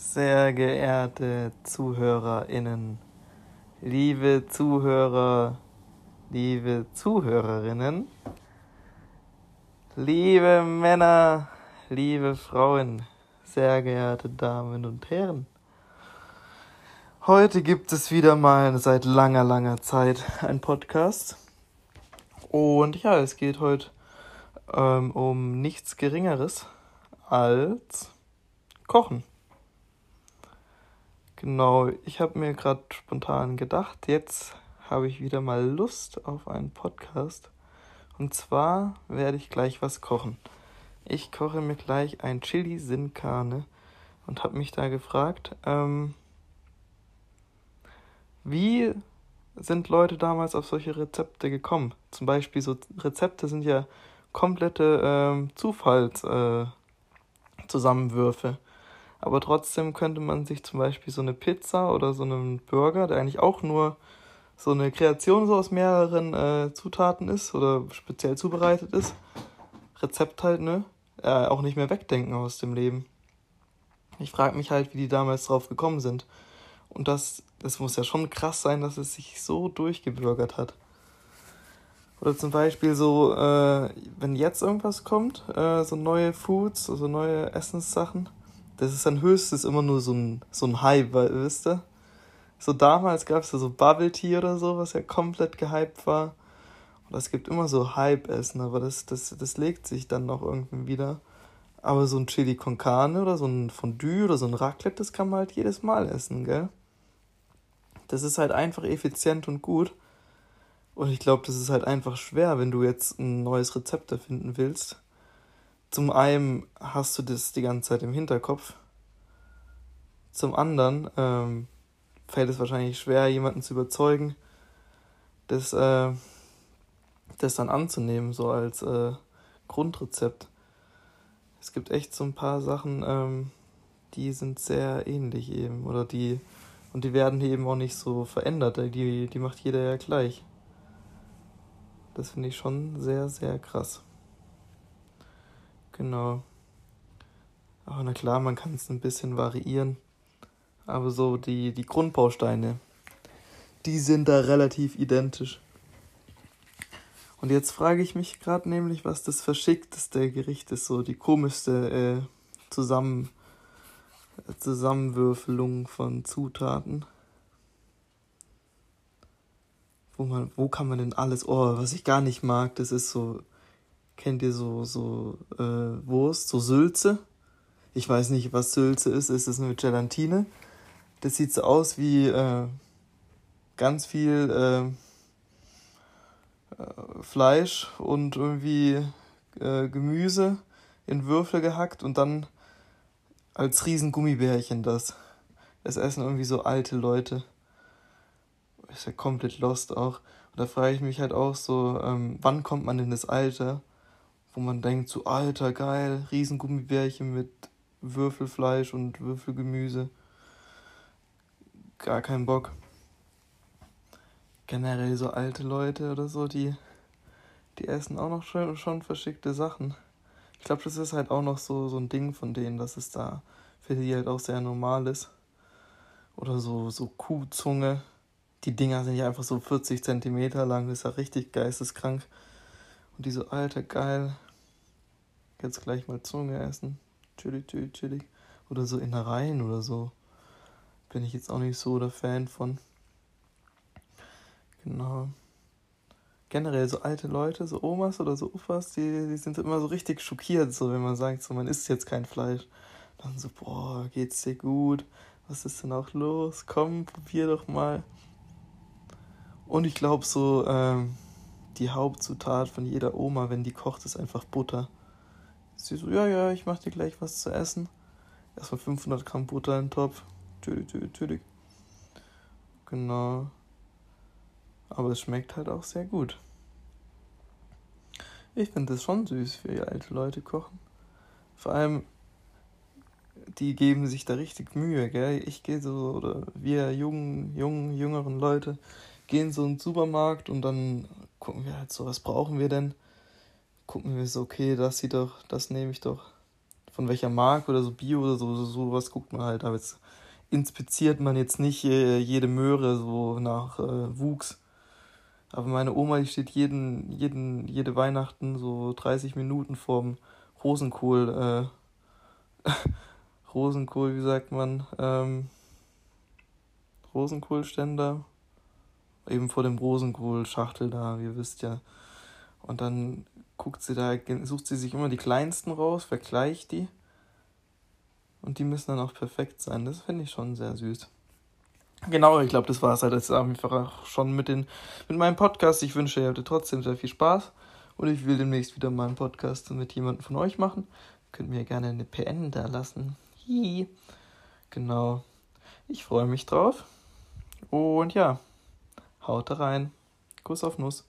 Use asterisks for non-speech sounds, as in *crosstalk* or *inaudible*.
Sehr geehrte ZuhörerInnen, liebe Zuhörer, liebe Zuhörerinnen, liebe Männer, liebe Frauen, sehr geehrte Damen und Herren. Heute gibt es wieder mal seit langer, langer Zeit einen Podcast. Und ja, es geht heute ähm, um nichts Geringeres als Kochen. Genau, ich habe mir gerade spontan gedacht, jetzt habe ich wieder mal Lust auf einen Podcast. Und zwar werde ich gleich was kochen. Ich koche mir gleich ein Chili Sin Carne und habe mich da gefragt, ähm, wie sind Leute damals auf solche Rezepte gekommen? Zum Beispiel so Rezepte sind ja komplette ähm, Zufallszusammenwürfe. Äh, aber trotzdem könnte man sich zum Beispiel so eine Pizza oder so einen Burger, der eigentlich auch nur so eine Kreation so aus mehreren äh, Zutaten ist oder speziell zubereitet ist, Rezept halt, ne? Äh, auch nicht mehr wegdenken aus dem Leben. Ich frage mich halt, wie die damals drauf gekommen sind. Und das, das muss ja schon krass sein, dass es sich so durchgebürgert hat. Oder zum Beispiel so, äh, wenn jetzt irgendwas kommt, äh, so neue Foods, also neue Essenssachen, das ist dann höchstens immer nur so ein, so ein Hype, wisst ihr? So damals gab es ja so Bubble Tea oder so, was ja komplett gehypt war. Und es gibt immer so Hype-Essen, aber das, das, das legt sich dann noch irgendwie wieder. Aber so ein Chili con Carne oder so ein Fondue oder so ein Raclette, das kann man halt jedes Mal essen, gell? Das ist halt einfach effizient und gut. Und ich glaube, das ist halt einfach schwer, wenn du jetzt ein neues Rezept erfinden willst zum einen hast du das die ganze Zeit im Hinterkopf. Zum anderen ähm, fällt es wahrscheinlich schwer, jemanden zu überzeugen, das, äh, das dann anzunehmen, so als äh, Grundrezept. Es gibt echt so ein paar Sachen, ähm, die sind sehr ähnlich eben, oder die, und die werden eben auch nicht so verändert, die, die macht jeder ja gleich. Das finde ich schon sehr, sehr krass. Genau. Aber na klar, man kann es ein bisschen variieren. Aber so die, die Grundbausteine, die sind da relativ identisch. Und jetzt frage ich mich gerade nämlich, was das verschickteste Gericht ist, so die komischste äh, Zusammen Zusammenwürfelung von Zutaten. Wo, man, wo kann man denn alles, oh, was ich gar nicht mag, das ist so Kennt ihr so, so äh, Wurst, so Sülze? Ich weiß nicht, was Sülze ist. Ist es eine Gelatine? Das sieht so aus wie äh, ganz viel äh, äh Fleisch und irgendwie äh, Gemüse in Würfel gehackt und dann als riesen Gummibärchen das. Das essen irgendwie so alte Leute. Ist ja komplett lost auch. Und da frage ich mich halt auch so, ähm, wann kommt man in das Alter, wo man denkt, so alter, geil, Riesengummibärchen mit Würfelfleisch und Würfelgemüse. Gar kein Bock. Generell so alte Leute oder so, die, die essen auch noch schon, schon verschickte Sachen. Ich glaube, das ist halt auch noch so, so ein Ding von denen, dass es da für die halt auch sehr normal ist. Oder so, so Kuhzunge. Die Dinger sind ja einfach so 40 Zentimeter lang, das ist ja richtig geisteskrank. Und die so, alter, geil, Jetzt gleich mal Zunge essen. Chili, chili, chili. Oder so Innereien oder so. Bin ich jetzt auch nicht so der Fan von. Genau. Generell so alte Leute, so Omas oder so Opas, die, die sind immer so richtig schockiert, so wenn man sagt, so man isst jetzt kein Fleisch. Dann so, boah, geht's dir gut? Was ist denn auch los? Komm, probier doch mal. Und ich glaube so, ähm, die Hauptzutat von jeder Oma, wenn die kocht, ist einfach Butter. Sie so, ja, ja, ich mach dir gleich was zu essen. Erstmal 500 Gramm Butter in den Topf. Natürlich, natürlich. Genau. Aber es schmeckt halt auch sehr gut. Ich finde das schon süß, wie alte Leute kochen. Vor allem, die geben sich da richtig Mühe, gell? Ich gehe so, oder wir jungen, jungen, jüngeren Leute gehen so in den Supermarkt und dann gucken wir halt so, was brauchen wir denn? Gucken wir so, okay, das sieht doch, das nehme ich doch. Von welcher Marke oder so Bio oder so, so sowas guckt man halt. Aber jetzt inspiziert man jetzt nicht äh, jede Möhre so nach äh, Wuchs. Aber meine Oma, die steht jeden, jeden, jede Weihnachten so 30 Minuten vorm Rosenkohl, äh, *laughs* Rosenkohl, wie sagt man, ähm, Rosenkohlständer, eben vor dem Rosenkohlschachtel da, ihr wisst ja. Und dann guckt sie da, sucht sie sich immer die kleinsten raus, vergleicht die. Und die müssen dann auch perfekt sein. Das finde ich schon sehr süß. Genau, ich glaube, das war es halt jetzt einfach auch schon mit, den, mit meinem Podcast. Ich wünsche, ihr hattet trotzdem sehr viel Spaß. Und ich will demnächst wieder mal einen Podcast mit jemandem von euch machen. Könnt mir gerne eine PN da lassen. Hi. Genau. Ich freue mich drauf. Und ja, haut rein. Kuss auf Nuss.